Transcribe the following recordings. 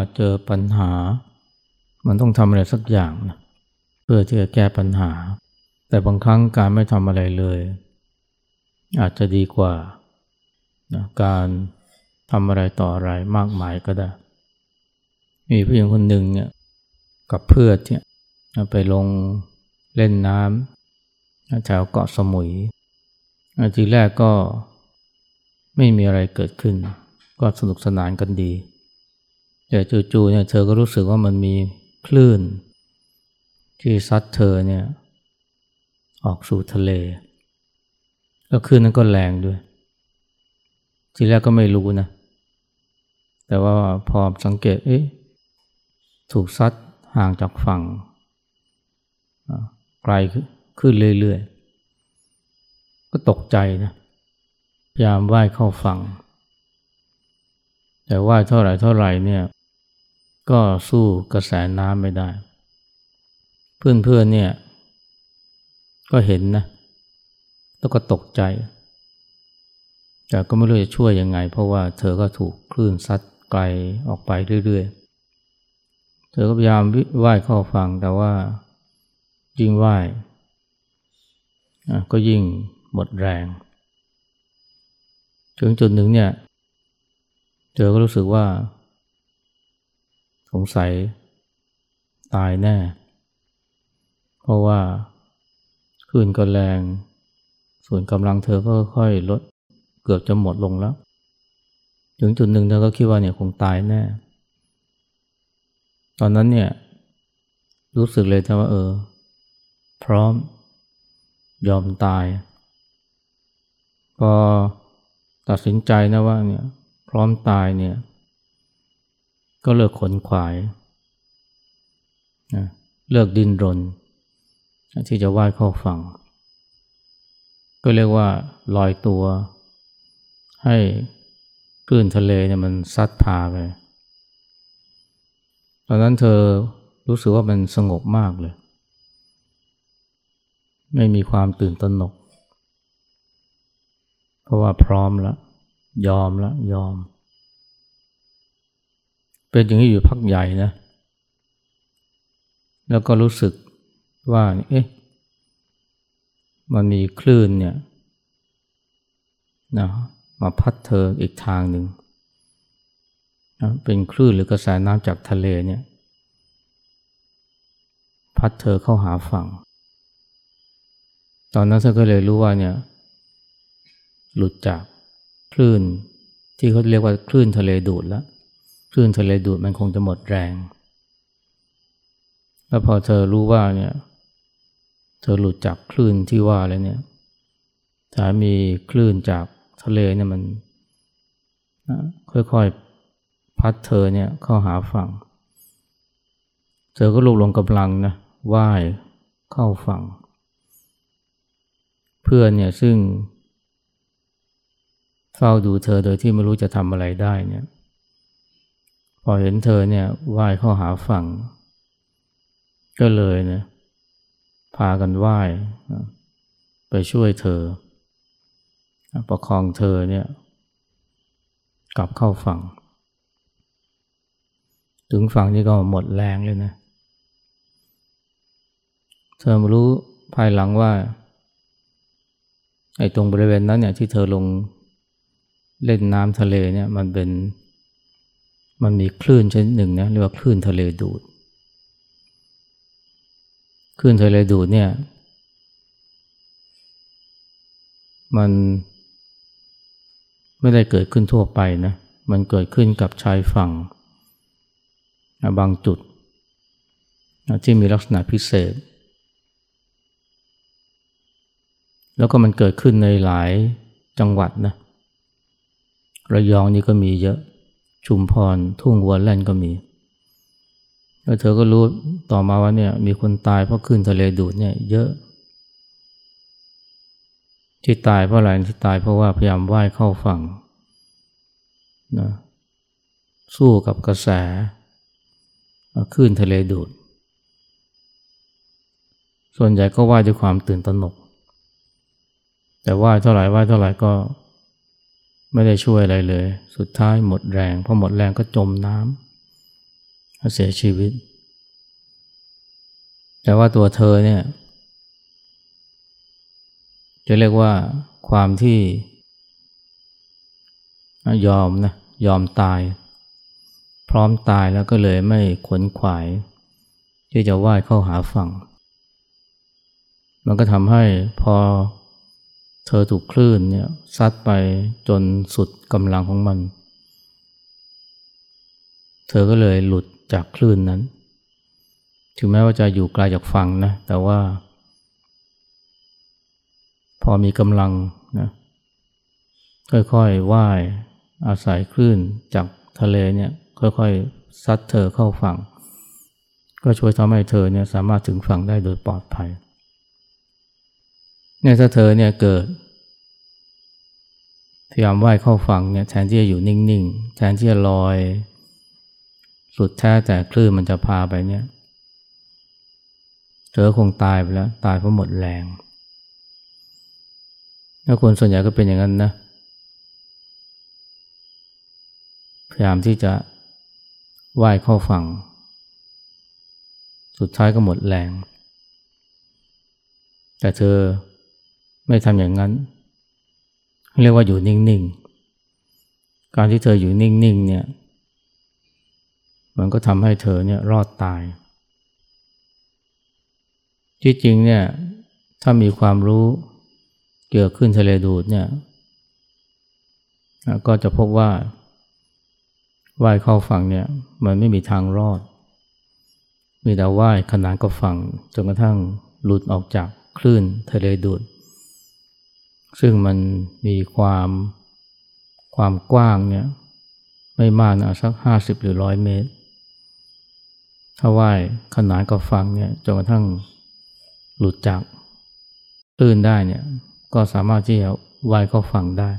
าเจอปัญหา มันต้องทำอะไรสักอย่างนะเพื่อที่จะแก้ปัญหา แต่บางครั้งการไม่ทำอะไรเลย อาจจะดีกว่านะการทำอะไรต่ออะไรมากมายก็ได้ มีผู้หญิงคนหนึ่งเนี่ยกับเพื่อนเนี่ยไปลงเล่นน้ำแถวเกาะสมุยทีแรกก็ไม่มีอะไรเกิดขึ้น ก็สนุกสนานกันดี แต่จู่ๆเนี่ยเธอก็รู้สึกว่ามันมีคลื่น ที่ซัดเธอเนี่ยออกสู่ทะเล แล้วคลื่นนั้นก็แรงด้วย ทีแรกก็ไม่รู้นะ แต่ว่าพอสังเกตเอ๊ะถูกซัดห่างจากฝั่งไกลขึ้นเรื่อยๆ ก็ตกใจนะพยายามว่ายเข้าฝั่ง แต่ว่ายเท่าไหร่เท่าไหร่เนี่ย ก็สู้กระแสน้ำไม่ได้ เพื่อนๆเนี่ย ก็เห็นนะ แล้วก็ตกใจ แต่ก็ไม่รู้จะช่วยยังไง เพราะว่าเธอก็ถูกคลื่นซัดไกลออกไปเรื่อยๆ เธอก็พยายามว่ายเข้าฝั่งแต่ว่ายิ่งว่ายก็ยิ่งหมดแรง ถึงจุดหนึ่งเนี่ย เธอก็รู้สึกว่า สงสัยตายแน่ เพราะว่าคลื่นก็แรง ส่วนกำลังเธอก็ค่อยลด เกือบจะหมดลงแล้ว ถึงจุดหนึ่งเธอก็คิดว่าเนี่ยคงตายแน่ ตอนนั้นเนี่ย รู้สึกเลยว่าเออ พร้อม ยอมตาย พอตัดสินใจนะว่าเนี่ย พร้อมตายเนี่ย ก็เลิกขนขวายนะเลิกดิ้นรน ที่จะว่ายเข้าฝั่ง ก็เรียกว่าลอยตัว ให้คลื่นทะเลเนี่ยมันซัดพาไป ตอนนั้นเธอรู้สึกว่ามันสงบมากเลย ไม่มีความตื่นตระหนก เพราะว่าพร้อมแล้ว ยอมแล้วยอม เป็นอย่างนี้อยู่พักใหญ่นะ แล้วก็รู้สึกว่าเอ๊ะมันมีคลื่นเนี่ยนะมาพัดเธออีกทางหนึ่งนะเป็นคลื่นหรือกระแสน้ำจากทะเลเนี่ยพัดเธอเข้าหาฝั่ง ตอนนั้นเธอก็เลยรู้ว่าเนี่ยหลุดจากคลื่นที่เขาเรียกว่าคลื่นทะเลดูดแล้ว คลื่นทะเลดูดมันคงจะหมดแรง แล้วพอเธอรู้ว่าเนี่ยเธอหลุดจากคลื่นที่ว่าแล้วเนี่ยถ้ามีคลื่นจากทะเลเนี่ยมันค่อยๆพัดเธอเนี่ยเข้าหาฝั่ง เธอก็ลุกลงกำลังนะว่ายเข้าฝั่ง เพื่อนเนี่ยซึ่งเฝ้าดูเธอโดยที่ไม่รู้จะทำอะไรได้เนี่ย พอเห็นเธอเนี่ยว่ายเข้าหาฝั่ง ก็เลยเนี่ยพากันว่ายไปช่วยเธอ ประคองเธอเนี่ยกลับเข้าฝั่ง ถึงฝั่งนี่ก็หมดแรงเลยนะ เธอมารู้ภายหลังว่าไอ้ตรงบริเวณนั้นเนี่ยที่เธอลงเล่นน้ำทะเลเนี่ยมันเป็น มันมีคลื่นชนิดหนึ่งนะเรียกว่าคลื่นทะเลดูด คลื่นทะเลดูดเนี่ย มันไม่ได้เกิดขึ้นทั่วไปนะ มันเกิดขึ้นกับชายฝั่ง บางจุด ที่มีลักษณะพิเศษ แล้วก็มันเกิดขึ้นในหลายจังหวัดนะ ระยองนี่ก็มีเยอะ ชุมพรทุ่งวัวแล่นก็มี แล้วเธอก็รู้ต่อมาว่าเนี่ยมีคนตายเพราะขึ้นทะเลดูดเนี่ยเยอะ ที่ตายเพราะอะไรที่ตายเพราะว่าพยายามว่ายเข้าฝั่งนะสู้กับกระแสขึ้นทะเลดูด ส่วนใหญ่ก็ว่ายด้วยความตื่นตระหนก แต่ว่ายเท่าไหร่ว่ายเท่าไหร่ก็ ไม่ได้ช่วยอะไรเลย สุดท้ายหมดแรงพอหมดแรงก็จมน้ำเสียชีวิต แต่ว่าตัวเธอเนี่ยจะเรียกว่าความที่ยอมนะยอมตาย พร้อมตายแล้วก็เลยไม่ขนขวาย ที่จะว่ายเข้าหาฝั่ง มันก็ทำให้พอ เธอถูกคลื่นเนี่ยซัดไปจนสุดกำลังของมัน เธอก็เลยหลุดจากคลื่นนั้น ถึงแม้ว่าจะอยู่ไกลจากฝั่งนะ แต่ว่า พอมีกำลังนะค่อยๆว่ายอาศัยคลื่นจากทะเลเนี่ยค่อยๆซัดเธอเข้าฝั่ง ก็ช่วยทำให้เธอเนี่ยสามารถถึงฝั่งได้โดยปลอดภัย เนี่ยถ้าเธอเนี่ยเกิด พยายามว่ายเข้าฝั่งเนี่ยแทนที่จะอยู่นิ่งๆ แทนที่จะลอย สุดแท้แต่คลื่นมันจะพาไปเนี่ย เธอคงตายไปแล้ว ตายเพราะหมดแรง แล้วคนส่วนใหญ่ก็เป็นอย่างนั้นนะ พยายามที่จะว่ายเข้าฝั่ง สุดท้ายก็หมดแรง แต่เธอ ไม่ทำอย่างนั้น เรียกว่าอยู่นิ่งๆ การที่เธออยู่นิ่งๆเนี่ย มันก็ทำให้เธอเนี่ยรอดตาย ที่จริงเนี่ยถ้ามีความรู้เกี่ยวขึ้นทะเลดูดเนี่ยก็จะพบว่าว่ายเข้าฝั่งเนี่ยมันไม่มีทางรอด มีแต่ว่ายขนานกับฝั่งจนกระทั่งหลุดออกจากคลื่นทะเลดูด ซึ่งมันมีความความกว้างเนี่ยไม่มากนะสักห้าสิบหรือร้อยเมตร ถ้าว่ายขนานกับฝั่งเนี่ยจนกระทั่งหลุดจากคลื่นได้เนี่ยก็สามารถที่จะว่ายเข้าฝั่งได้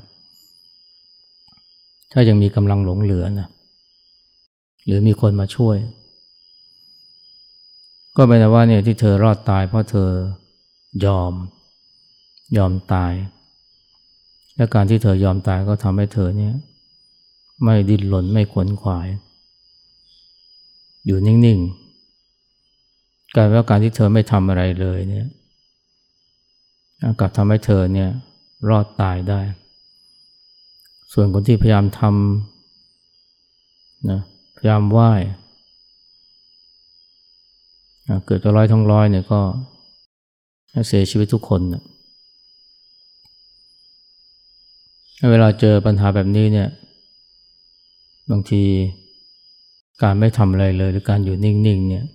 ถ้ายังมีกำลังหลงเหลือนะหรือมีคนมาช่วย ก็เป็นว่าเนี่ยที่เธอรอดตายเพราะเธอยอม ยอมตาย และการที่เธอยอมตายก็ทำให้เธอเนี่ยไม่ดิ้นรนไม่ขวนขวาย อยู่นิ่งๆกลายว่าการที่เธอไม่ทำอะไรเลยเนี่ยกลับทำให้เธอเนี่ยรอดตายได้ ส่วนคนที่พยายามทำนะพยายามไหว้เกิดจะร้อยทั้งร้อยเนี่ยก็เสียชีวิตทุกคนนะ เวลาเจอปัญหาแบบนี้เนี่ย บางทีการไม่ทำอะไรเลยหรือการอยู่นิ่งๆเนี่ย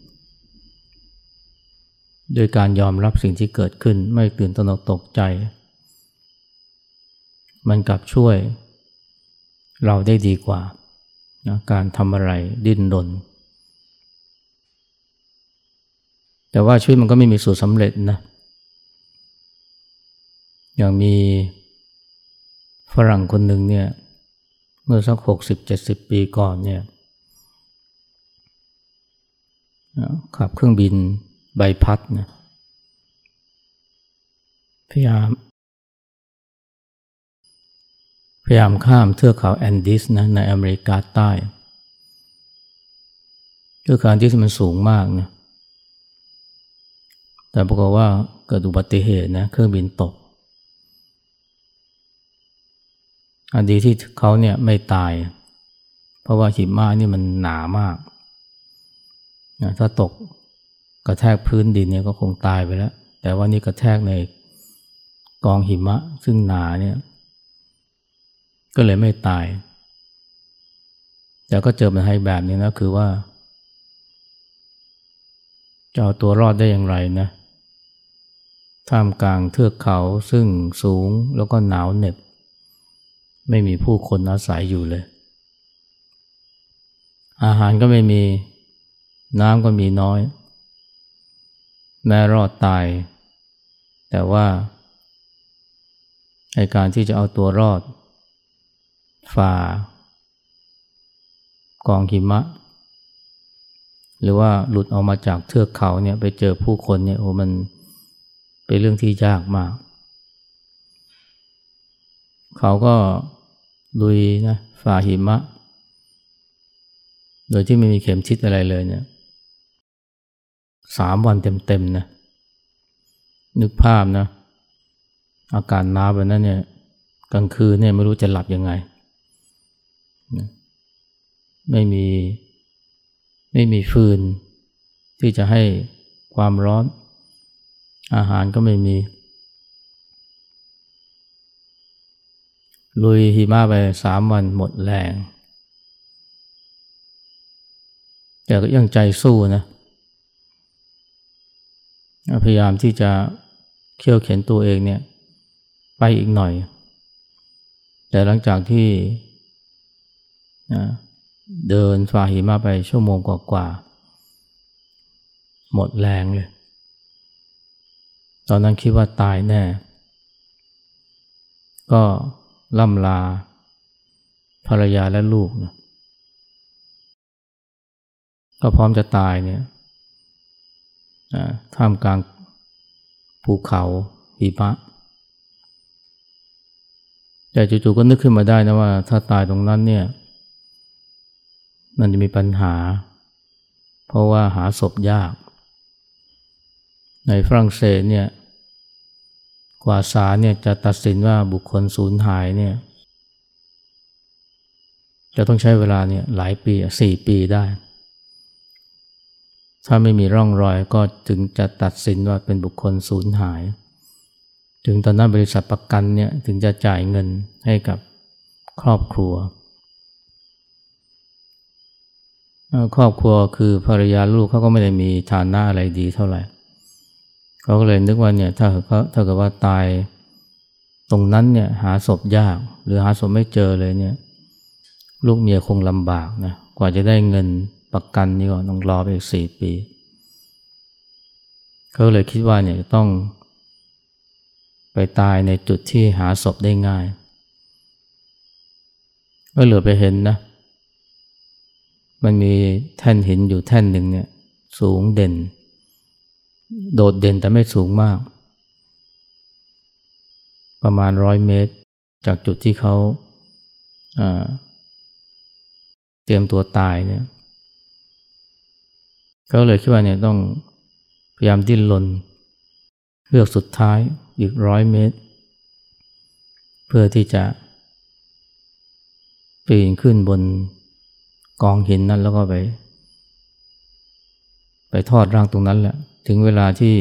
โดยการยอมรับสิ่งที่เกิดขึ้นไม่ตื่นตระหนกตกใจ มันกลับช่วย เราได้ดีกว่านะการทำอะไรดิ้นรนแต่ว่าชีวิตมันก็ไม่มีสูตรสำเร็จนะอย่างมี ฝรั่งคนหนึ่งเนี่ยเมื่อสักหกสิบเจ็ดสิบปีก่อนเนี่ยขับเครื่องบินใบพัดนะพยายามพยายามข้ามเทือกเขาแอนดิสนะในอเมริกาใต้เทือกเขาแอนดิสมันสูงมากนะแต่ปรากฏว่าเกิดอุบัติเหตุนะเครื่องบินตก อัน ดีที่เขาเนี่ยไม่ตาย เพราะว่าหิมะนี่มันหนามากนะถ้าตกกระแทกพื้นดินเนี่ยก็คงตายไปแล้ว แต่ว่านี่กระแทกในกองหิมะซึ่งหนาเนี่ย ก็เลยไม่ตาย แต่ก็เจอปัญหาแบบนี้นะคือว่าจะเอาตัวรอดได้อย่างไรนะท่ามกลางเทือกเขาซึ่งสูงแล้วก็หนาวเหน็บ ไม่มีผู้คนอาศัยอยู่เลย อาหารก็ไม่มีน้ำก็มีน้อย แม้รอดตาย แต่ว่าในการที่จะเอาตัวรอด ฝ่า กองหิมะ หรือว่าหลุดออกมาจากเทือกเขาเนี่ยไปเจอผู้คนเนี่ยโอ้มันเป็นเรื่องที่ยากมาก เขาก็ ลุยนะฝ่าหิมะ โดยที่ไม่มีเข็มทิศอะไรเลยเนี่ยสามวันเต็มๆนะนึกภาพนะ อากาศหนาวแบบนั้นเนี่ยกลางคืนเนี่ยไม่รู้จะหลับยังไงไม่มีไม่มีฟืน ที่จะให้ความร้อน อาหารก็ไม่มี ลุยหิมะไปสามวันหมดแรง แต่ก็ยังใจสู้นะ พยายามที่จะเขี่ยวเข็นตัวเองเนี่ย ไปอีกหน่อย แต่หลังจากที่เดินฝ่าหิมะไปชั่วโมงกว่าๆหมดแรงเลย ตอนนั้นคิดว่าตายแน่ ก็ ล่ำลา ภรรยาและลูกนะก็พร้อมจะตายเนี่ยท่ามกลางภูเขาหิมะแต่จู่ๆก็นึกขึ้นมาได้นะว่า ถ้าตายตรงนั้นเนี่ย มันจะมีปัญหา เพราะว่าหาศพยาก ในฝรั่งเศสเนี่ย กว่าศาลเนี่ยจะตัดสินว่าบุคคลสูญหายเนี่ยจะต้องใช้เวลาเนี่ยหลายปีสี่ปีได้ ถ้าไม่มีร่องรอยก็ถึงจะตัดสินว่าเป็นบุคคลสูญหาย ถึงตอนนั้นบริษัทประกันเนี่ยถึงจะจ่ายเงินให้กับครอบครัว ครอบครัวคือภรรยาลูกเขาก็ไม่ได้มีฐานะอะไรดีเท่าไหร่ เขาก็เลยนึกว่าเนี่ยถ้าเขาถ้าเกิดว่าตายตรงนั้นเนี่ยหาศพยาก หรือหาศพไม่เจอเลยเนี่ยลูกเมียคงลำบากนะกว่าจะได้เงินประกันนี่ก็ต้องรอไปอีกสี่ปี เขาเลยคิดว่าเนี่ยต้อง ไปตายในจุดที่หาศพได้ง่ายก็เหลือไปเห็นนะ มันมีแท่นหินอยู่แท่นหนึ่งเนี่ยสูงเด่น โดดเด่นแต่ไม่สูงมาก ประมาณร้อยเมตร จากจุดที่เขาเตรียมตัวตายเนี่ยเขาเลยคิดว่าเนี่ยต้องพยายามดิ้นรนเลือกสุดท้ายอีกร้อยเมตร เพื่อที่จะปีนขึ้นบนกองหินนั้นแล้วก็ไป ไปทอดร่างตรงนั้นแหละ ถึงเวลาที่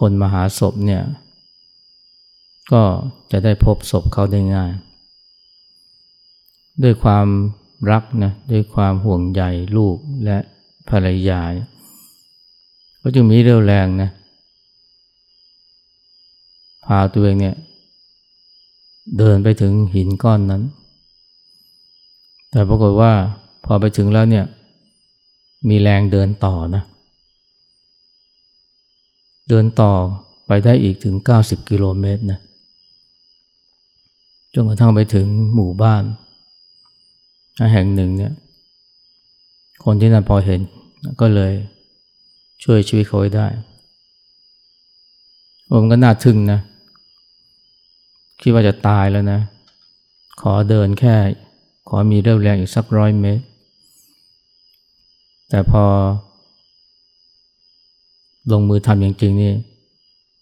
คนมาหาศพเนี่ย ก็จะได้พบศพเขาได้ง่าย ด้วยความรักนะด้วยความห่วงใยลูกและภรรยาก็จึงมีเรี่ยวแรงนะพาตัวเองเนี่ยเดินไปถึงหินก้อนนั้น แต่ปรากฏว่าพอไปถึงแล้วเนี่ยมีแรงเดินต่อนะ เดินต่อไปได้อีกถึง 90 กิโลเมตรนะจนกระทั่งไปถึงหมู่บ้านแห่งหนึ่งเนี่ยคนที่นั่นพอเห็นก็เลยช่วยชีวิตเขาไว้ได้ผมก็น่าทึ่งนะ คิดว่าจะตายแล้วนะ ขอเดินแค่ ขอมีเรี่ยวแรงอีกสักร้อยเมตร แต่พอ ลงมือทำจริงๆนี่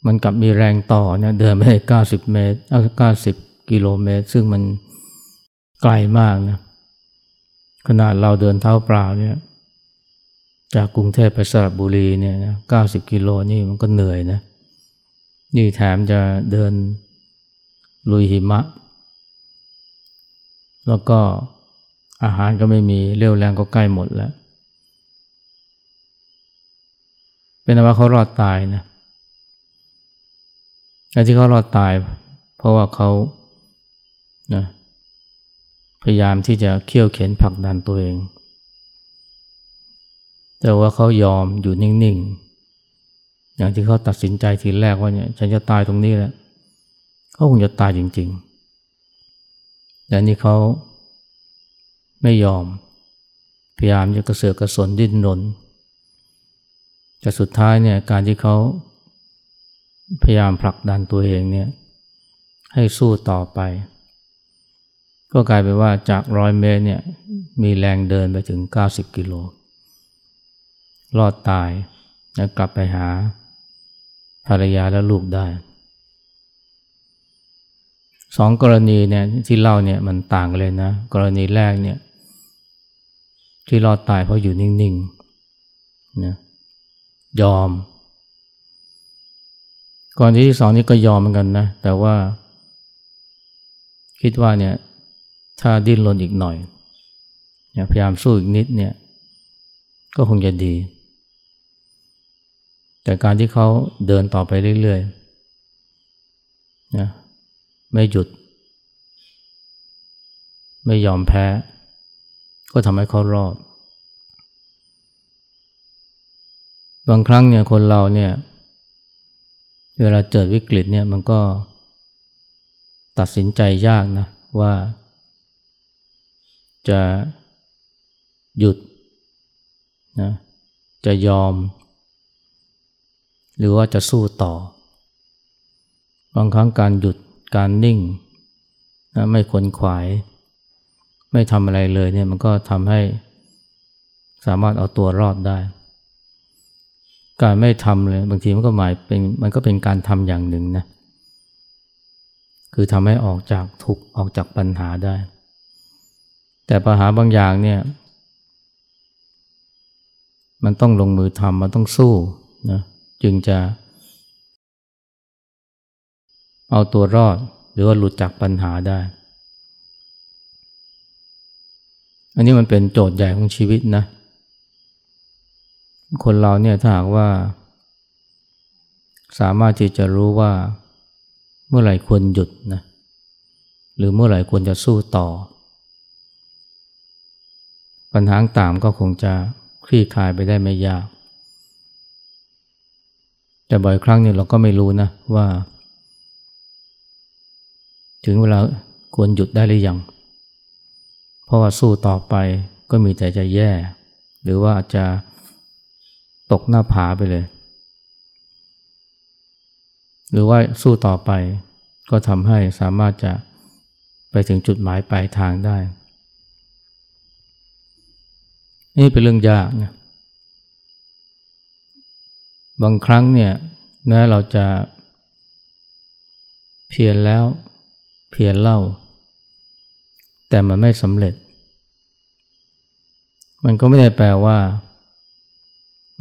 มันกลับมีแรงต่อเนี่ยเดินไปเก้าสิบเมตรเก้าสิบกิโลเมตร ซึ่งมันไกลมากนะขนาดเราเดินเท้าเปล่าเนี่ย จากกรุงเทพไปสระบุรีเนี่ยเก้าสิบกิโลนี่มันก็เหนื่อยนะ นี่แถมจะเดินลุยหิมะ แล้วก็อาหารก็ไม่มีเรี่ยวแรงก็ใกล้หมดแล้ว เป็นว่าเขารอดตายนะไอ้ที่เขารอดตาย เพราะว่าเขานะพยายามที่จะเขี่ยวเข็นผลักดันตัวเอง แต่ว่าเขายอมอยู่นิ่งๆ อย่างที่เขาตัดสินใจทีแรกว่าเนี่ยฉันจะตายตรงนี้แหละเขาคงจะตายจริงๆ แต่นี่เขาไม่ยอม พยายามจะกระเสือกกระสนดิ้นรน แต่สุดท้ายเนี่ยการที่เขาพยายามผลักดันตัวเองเนี่ยให้สู้ต่อไป ก็กลายเป็นว่าจากร้อยเมตรเนี่ยมีแรงเดินไปถึง 90 กิโล รอดตายแล้วกลับไปหาภรรยาและลูกได้สองกรณีเนี่ยที่เล่าเนี่ยมันต่างกันเลยนะ กรณีแรกเนี่ยที่รอดตายเพราะอยู่นิ่งๆนะ ยอม ก่อนที่สองนี่ก็ยอมเหมือนกันนะ แต่ว่า คิดว่าเนี่ย ถ้าดิ้นรนอีกหน่อยพยายามสู้อีกนิดเนี่ย ก็คงจะดี แต่การที่เขาเดินต่อไปเรื่อยๆนะไม่หยุด ไม่ยอมแพ้ ก็ทำให้เขารอด บางครั้งเนี่ยคนเราเนี่ย เวลาเจอวิกฤตเนี่ยมันก็ตัดสินใจยากนะว่า จะหยุดนะจะยอม หรือว่าจะสู้ต่อ บางครั้งการหยุดการนิ่งนะไม่ขนขวาย ไม่ทำอะไรเลยเนี่ยมันก็ทำให้สามารถเอาตัวรอดได้ การไม่ทำเลยบางทีมันก็หมายเป็นมันก็เป็นการทำอย่างหนึ่งนะคือทำให้ออกจากทุกออกจากปัญหาได้ แต่ปัญหาบางอย่างเนี่ยมันต้องลงมือทำมันต้องสู้นะจึงจะ เอาตัวรอดหรือว่าหลุดจากปัญหาได้ อันนี้มันเป็นโจทย์ใหญ่ของชีวิตนะ คนเราเนี่ยถ้าหากว่า สามารถที่จะรู้ว่าเมื่อไหร่ควรหยุดนะหรือเมื่อไหร่ควรจะสู้ต่อ ปัญหาต่างก็คงจะคลี่คลายไปได้ไม่ยาก แต่บ่อยครั้งเนี่ยเราก็ไม่รู้นะว่า ถึงเวลาควรหยุดได้หรือยัง เพราะว่าสู้ต่อไปก็มีแต่จะแย่ หรือว่าจะ ตกหน้าผาไปเลย หรือว่าสู้ต่อไปก็ทำให้สามารถจะไปถึงจุดหมายปลายทางได้ นี่เป็นเรื่องยากนะบางครั้งเนี่ยแม้เราจะเพียรแล้วเพียรเล่า แต่มันไม่สำเร็จ มันก็ไม่ได้แปลว่า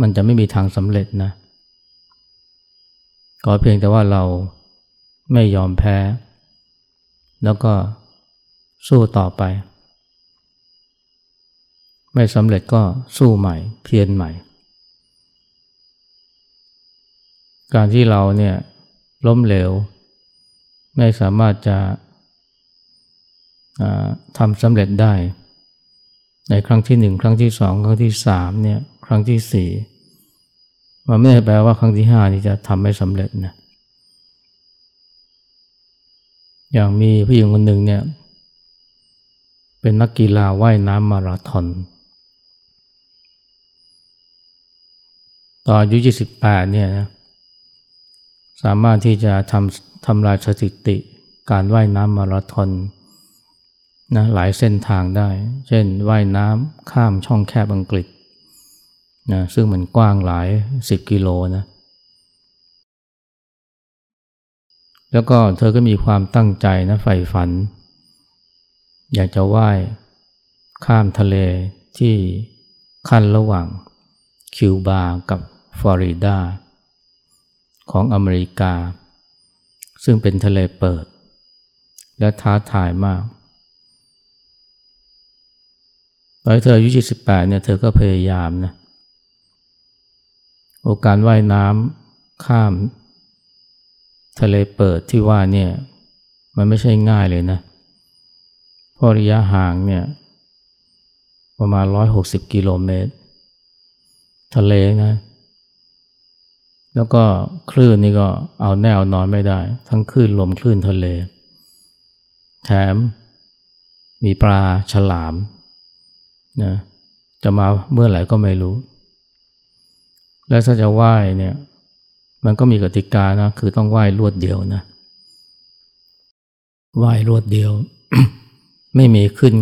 มันจะไม่มีทางสำเร็จนะก็เพียงแต่ว่าเราไม่ยอมแพ้ แล้วก็สู้ต่อไป ไม่สำเร็จก็สู้ใหม่ เพียรใหม่ การที่เราเนี่ยล้มเหลว ไม่สามารถจะทำสำเร็จได้ ในครั้งที่หนึ่งครั้งที่สองครั้งที่สามเนี่ย ครั้งที่สี่มันไม่ได้แปลว่าครั้งที่ห้านี่จะทำไม่สำเร็จนะอย่างมีผู้หญิงคนหนึ่งเนี่ยเป็นนักกีฬาว่ายน้ำมาราธอนตอนอายุ 28 เนี่ยนะสามารถที่จะทำทำลายสถิติการว่ายน้ำมาราธอนนะหลายเส้นทางได้ เช่นว่ายน้ำข้ามช่องแคบอังกฤษ นะซึ่งมันกว้างหลายสิบกิโลนะแล้วก็เธอก็มีความตั้งใจนะใฝ่ฝัน อยากจะว่ายข้ามทะเลที่ขั้นระหว่างคิวบากับฟลอริดาของอเมริกา ซึ่งเป็นทะเลเปิด และท้าทายมากตอนเธออายุ28เนี่ย เธอก็พยายามนะ โอกาสว่ายน้ำข้ามทะเลเปิดที่ว่าเนี่ยมันไม่ใช่ง่ายเลยนะเพราะระยะห่างเนี่ยประมาณ 160 กิโลเมตร ทะเลนะ แล้วก็คลื่นนี่ก็เอาแนวนอนไม่ได้ ทั้งคลื่นลมคลื่นทะเล แถมมีปลาฉลามนะจะมาเมื่อไหร่ก็ไม่รู้ และถ้าจะว่ายเนี่ย มันก็มีกติกานะ คือต้องว่ายรวดเดียวนะว่ายรวดเดียว ไม่มีขึ้น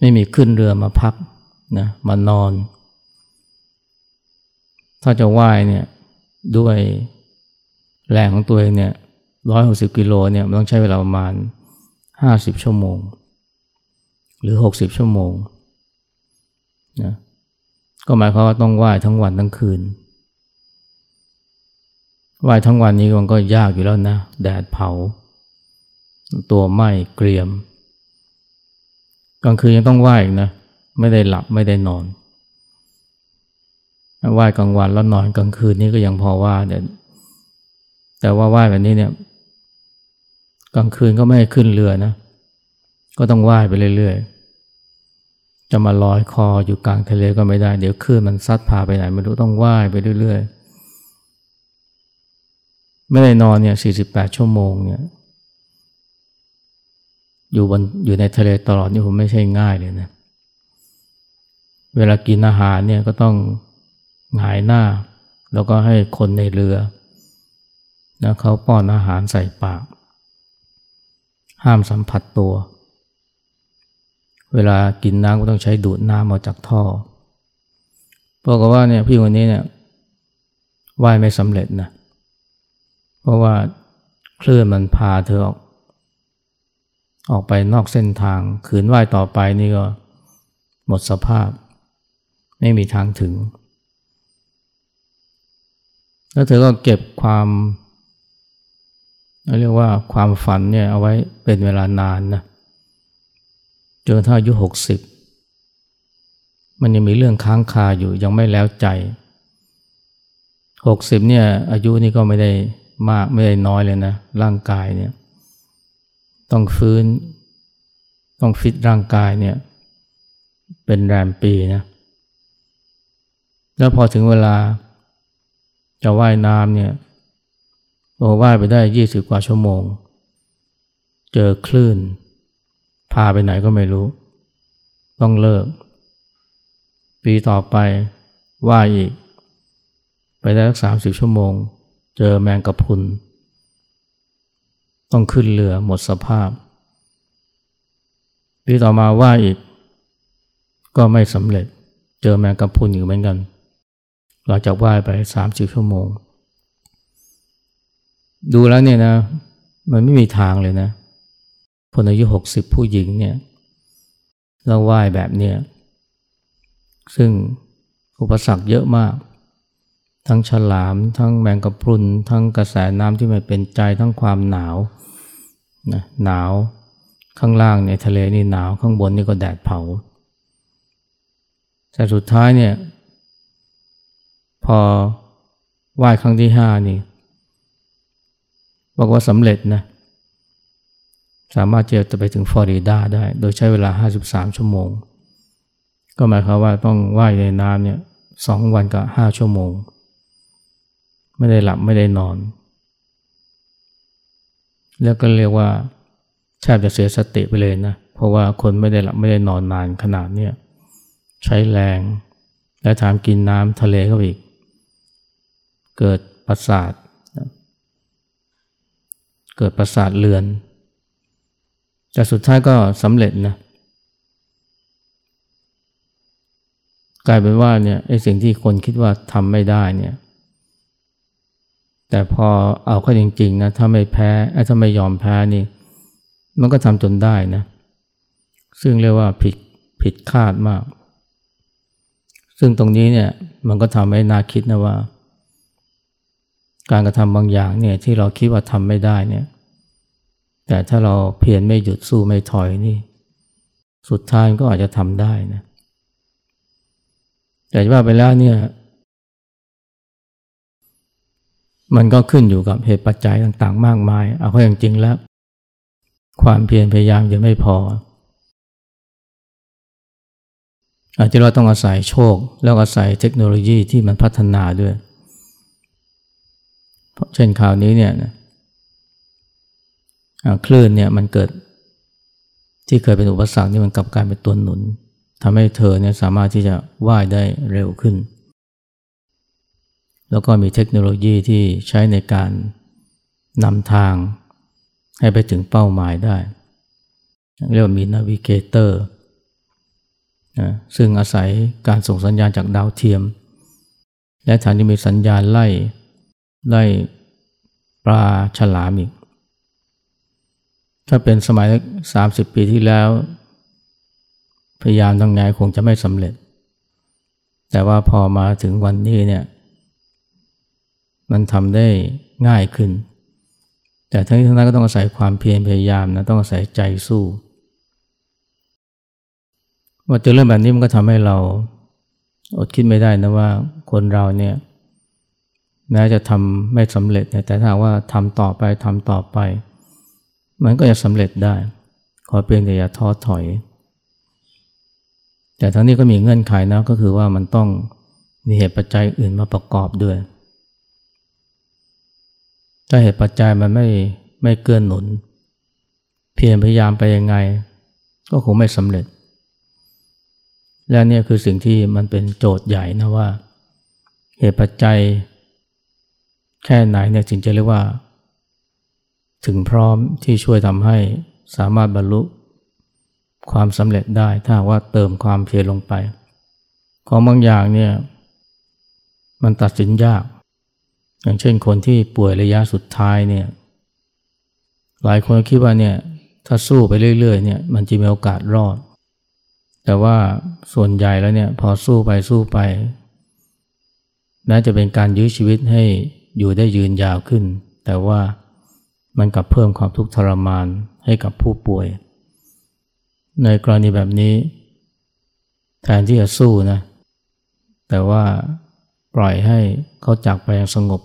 ไม่มีขึ้นเรือมาพักนะ มานอน ถ้าจะว่ายเนี่ย ด้วยแรงของตัวเองเนี่ยร้อยหกสิบกิโลเนี่ยมันต้องใช้เวลาประมาณห้าสิบชั่วโมง หรือหกสิบชั่วโมงนะ ก็หมายความว่าต้องว่ายทั้งวันทั้งคืนว่ายทั้งวันนี้มันก็ยากอยู่แล้วนะ แดดเผา ตัวไหม้เกรียมกลางคืนยังต้องว่ายอีกนะ ไม่ได้หลับไม่ได้นอนว่ายกลางวันแล้วนอนกลางคืนนี่ก็ยังพอว่าแต่แต่ว่าว่ายแบบนี้เนี่ย กลางคืนก็ไม่ให้ขึ้นเรือนะ ก็ต้องว่ายไปเรื่อยๆ จะมาลอยคออยู่กลางทะเลก็ไม่ได้ เดี๋ยวคลื่นมันซัดพาไปไหนไม่รู้ต้องว่ายไปเรื่อยๆ ไม่ได้นอนเนี่ยสี่สิบแปดชั่วโมงเนี่ยอยู่บนอยู่ในทะเลตลอดนี่ผมไม่ใช่ง่ายเลยนะ เวลากินอาหารเนี่ยก็ต้องหงายหน้า แล้วก็ให้คนในเรือนะเขาป้อนอาหารใส่ปาก ห้ามสัมผัสตัว เวลากินน้ำก็ต้องใช้ดูดน้ำออกจากท่อเพราะว่าเนี่ยพี่คนนี้เนี่ยว่ายไม่สำเร็จนะ เพราะว่าคลื่นมันพาเธอออก ออกไปนอกเส้นทาง ขืนว่ายต่อไปนี่ก็หมดสภาพ ไม่มีทางถึง แล้วเธอก็เก็บความเรียกว่าความฝันเนี่ยเอาไว้เป็นเวลานานนะ จนถ้าอายุหกสิบมันยังมีเรื่องค้างคาอยู่ยังไม่แล้วใจหกสิบเนี่ยอายุนี่ก็ไม่ได้มากไม่ได้น้อยเลยนะ ร่างกายเนี่ยต้องฟื้น ต้องฟิตร่างกายเนี่ยเป็นแรมปีนะแล้วพอถึงเวลาจะว่ายน้ำเนี่ยพอว่ายไปได้ยี่สิบกว่าชั่วโมง เจอคลื่น พาไปไหนก็ไม่รู้ ต้องเลิก ปีต่อไปว่าอีก ไปได้สักสามสิบชั่วโมง เจอแมงกะพุน ต้องขึ้นเรือหมดสภาพ ปีต่อมาว่าอีก ก็ไม่สำเร็จ เจอแมงกะพุนอยู่เหมือนกัน หลังจากว่ายไปสามสิบชั่วโมง ดูแล้วเนี่ยนะ มันไม่มีทางเลยนะ คนอายุหกสิบผู้หญิงเนี่ยแล้วว่ายแบบเนี้ยซึ่งอุปสรรคเยอะมาก ทั้งฉลาม ทั้งแมงกะพรุน ทั้งกระแสน้ำที่ไม่เป็นใจทั้งความหนาวนะหนาวข้างล่างในทะเลนี่หนาวข้างบนนี่ก็แดดเผา แต่สุดท้ายเนี่ยพอว่ายครั้งที่ห้านี่บอกว่าสำเร็จนะ สามารถจะไปถึงฟลอริดาได้ โดยใช้เวลา 53 ชั่วโมง ก็หมายความว่าต้องว่ายในน้ำเนี่ยสองวันกับห้าชั่วโมง ไม่ได้หลับไม่ได้นอน แล้วก็เรียกว่าแทบจะเสียสติไปเลยนะ เพราะว่าคนไม่ได้หลับไม่ได้นอนนานขนาดเนี้ยใช้แรง และถามกินน้ำทะเลเข้าอีก เกิดประสาท เกิดประสาทเลือน แต่สุดท้ายก็สำเร็จนะกลายเป็นว่าเนี่ยไอ้สิ่งที่คนคิดว่าทำไม่ได้เนี่ย แต่พอเอาเข้าจริงๆนะถ้าไม่แพ้ถ้าไม่ยอมแพ้นี่ มันก็ทำจนได้นะ ซึ่งเรียกว่าผิดผิดคาดมาก ซึ่งตรงนี้เนี่ยมันก็ทำให้น่าคิดนะว่า การกระทำบางอย่างเนี่ยที่เราคิดว่าทำไม่ได้เนี่ย แต่ถ้าเราเพียรไม่หยุดสู้ไม่ถอยนี่ สุดท้ายก็อาจจะทำได้นะ แต่ว่าไปแล้วเนี่ย มันก็ขึ้นอยู่กับเหตุปัจจัยต่าง ๆ มากมาย เอาเข้าจริงแล้ว ความเพียรพยายามยังไม่พอ อาจจะเราต้องอาศัยโชค แล้วอาศัยเทคโนโลยีที่มันพัฒนาด้วย เช่นข่าวนี้เนี่ย คลื่นเนี่ยมันเกิดที่เคยเป็นอุปสรรคนี่มันกลับกลายเป็นตัวหนุนทำให้เธอเนี่ยสามารถที่จะว่ายได้เร็วขึ้น แล้วก็มีเทคโนโลยีที่ใช้ในการนำทางให้ไปถึงเป้าหมายได้ เรียกว่ามี navigator นะซึ่งอาศัยการส่งสัญญาณจากดาวเทียม และฐานที่มีสัญญาณไล่ไล่ปลาฉลามอีก ถ้าเป็นสมัย 30 ปีที่แล้ว พยายามทางไงคงจะไม่สำเร็จ แต่ว่าพอมาถึงวันนี้เนี่ย มันทำได้ง่ายขึ้น แต่ทั้งนี้ทั้งนั้นก็ต้องอาศัยความเพียรพยายามนะต้องอาศัยใจสู้ว่าเจอเรื่องแบบนี้มันก็ทำให้เราอดคิดไม่ได้นะว่าคนเราเนี่ยแม้จะทำไม่สำเร็จ แต่ถ้าว่าทำต่อไปทำต่อไป มันก็จะสำเร็จได้ ขอเพียงแต่อย่าท้อถอย แต่ทั้งนี้ก็มีเงื่อนไขนะก็คือว่ามันต้องมีเหตุปัจจัยอื่นมาประกอบด้วย ถ้าเหตุปัจจัยมันไม่ไม่เกื้อนหนุน เพียรพยายามไปยังไง ก็คงไม่สำเร็จ และนี่คือสิ่งที่มันเป็นโจทย์ใหญ่นะว่า เหตุปัจจัยแค่ไหนเนี่ยจึงจะเรียกว่า ถึงพร้อมที่ช่วยทำให้สามารถบรรลุความสำเร็จได้ถ้าว่าเติมความเพียรลงไป ของบางอย่างเนี่ยมันตัดสินยาก อย่างเช่นคนที่ป่วยระยะสุดท้ายเนี่ยหลายคนคิดว่าเนี่ยถ้าสู้ไปเรื่อยๆเนี่ยมันจะมีโอกาสรอด แต่ว่าส่วนใหญ่แล้วเนี่ยพอสู้ไปสู้ไปแม้จะเป็นการยื้อชีวิตให้อยู่ได้ยืนยาวขึ้น แต่ว่า มันกลับเพิ่มความทุกข์ทรมานให้กับผู้ป่วย ในกรณีแบบนี้ แทนที่จะสู้นะ แต่ว่าปล่อยให้เขาจากไปอย่างสงบ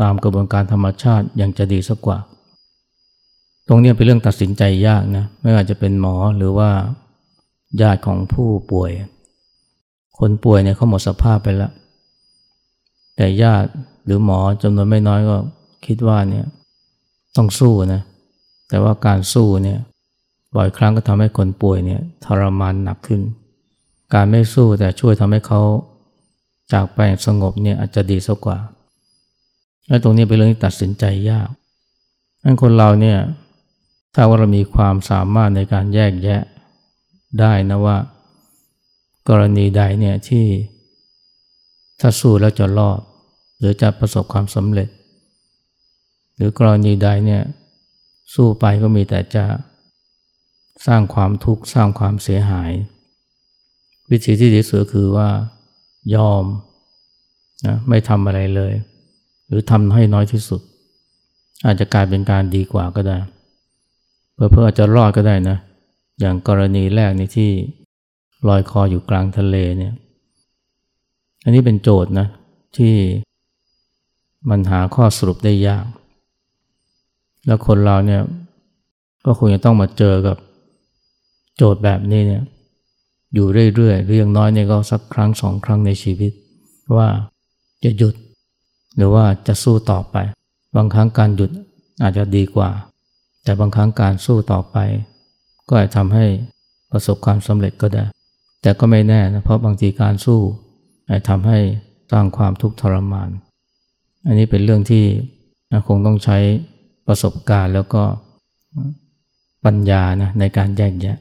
ตามกระบวนการธรรมชาติยังจะดีสักกว่า ตรงนี้เป็นเรื่องตัดสินใจยากนะ ไม่ว่าจะเป็นหมอหรือว่าญาติของผู้ป่วย คนป่วยเนี่ยเขาหมดสภาพไปแล้ว แต่ญาติหรือหมอจำนวนไม่น้อยก็คิดว่าเนี่ย ต้องสู้นะ แต่ว่าการสู้เนี่ยบ่อยครั้งก็ทำให้คนป่วยเนี่ยทรมานหนักขึ้น การไม่สู้แต่ช่วยทำให้เขาจากไปสงบเนี่ยอาจจะดีสักกว่า และตรงนี้เป็นเรื่องที่ตัดสินใจยากงั้นคนเราเนี่ยถ้าว่าเรามีความสามารถในการแยกแยะได้นะว่า กรณีใดเนี่ยที่ถ้าสู้แล้วจะรอด หรือจะประสบความสำเร็จ หรือกรณีใดเนี่ยสู้ไปก็มีแต่จะสร้างความทุกข์สร้างความเสียหาย วิธีที่ดีสุดคือว่ายอมนะไม่ทำอะไรเลย หรือทำให้น้อยที่สุด อาจจะกลายเป็นการดีกว่าก็ได้เพื่อเพื่อจะรอดก็ได้นะ อย่างกรณีแรกนี่ที่ลอยคออยู่กลางทะเลเนี่ย อันนี้เป็นโจทย์นะที่มันหาข้อสรุปได้ยาก แล้วคนเราเนี่ยก็คงจะต้องมาเจอกับโจทย์แบบนี้เนี่ยอยู่เรื่อยๆเรื่องน้อยเนี่ยก็สักครั้งสองครั้งในชีวิต ว่าจะหยุด หรือว่าจะสู้ต่อไป บางครั้งการหยุดอาจจะดีกว่า แต่บางครั้งการสู้ต่อไป ก็อาจทำให้ประสบความสำเร็จก็ได้ แต่ก็ไม่แน่นะเพราะบางทีการสู้อาจทำให้สร้างความทุกข์ทรมาน อันนี้เป็นเรื่องที่คงต้องใช้ ประสบการณ์แล้วก็ปัญญานะในการแยกแยะ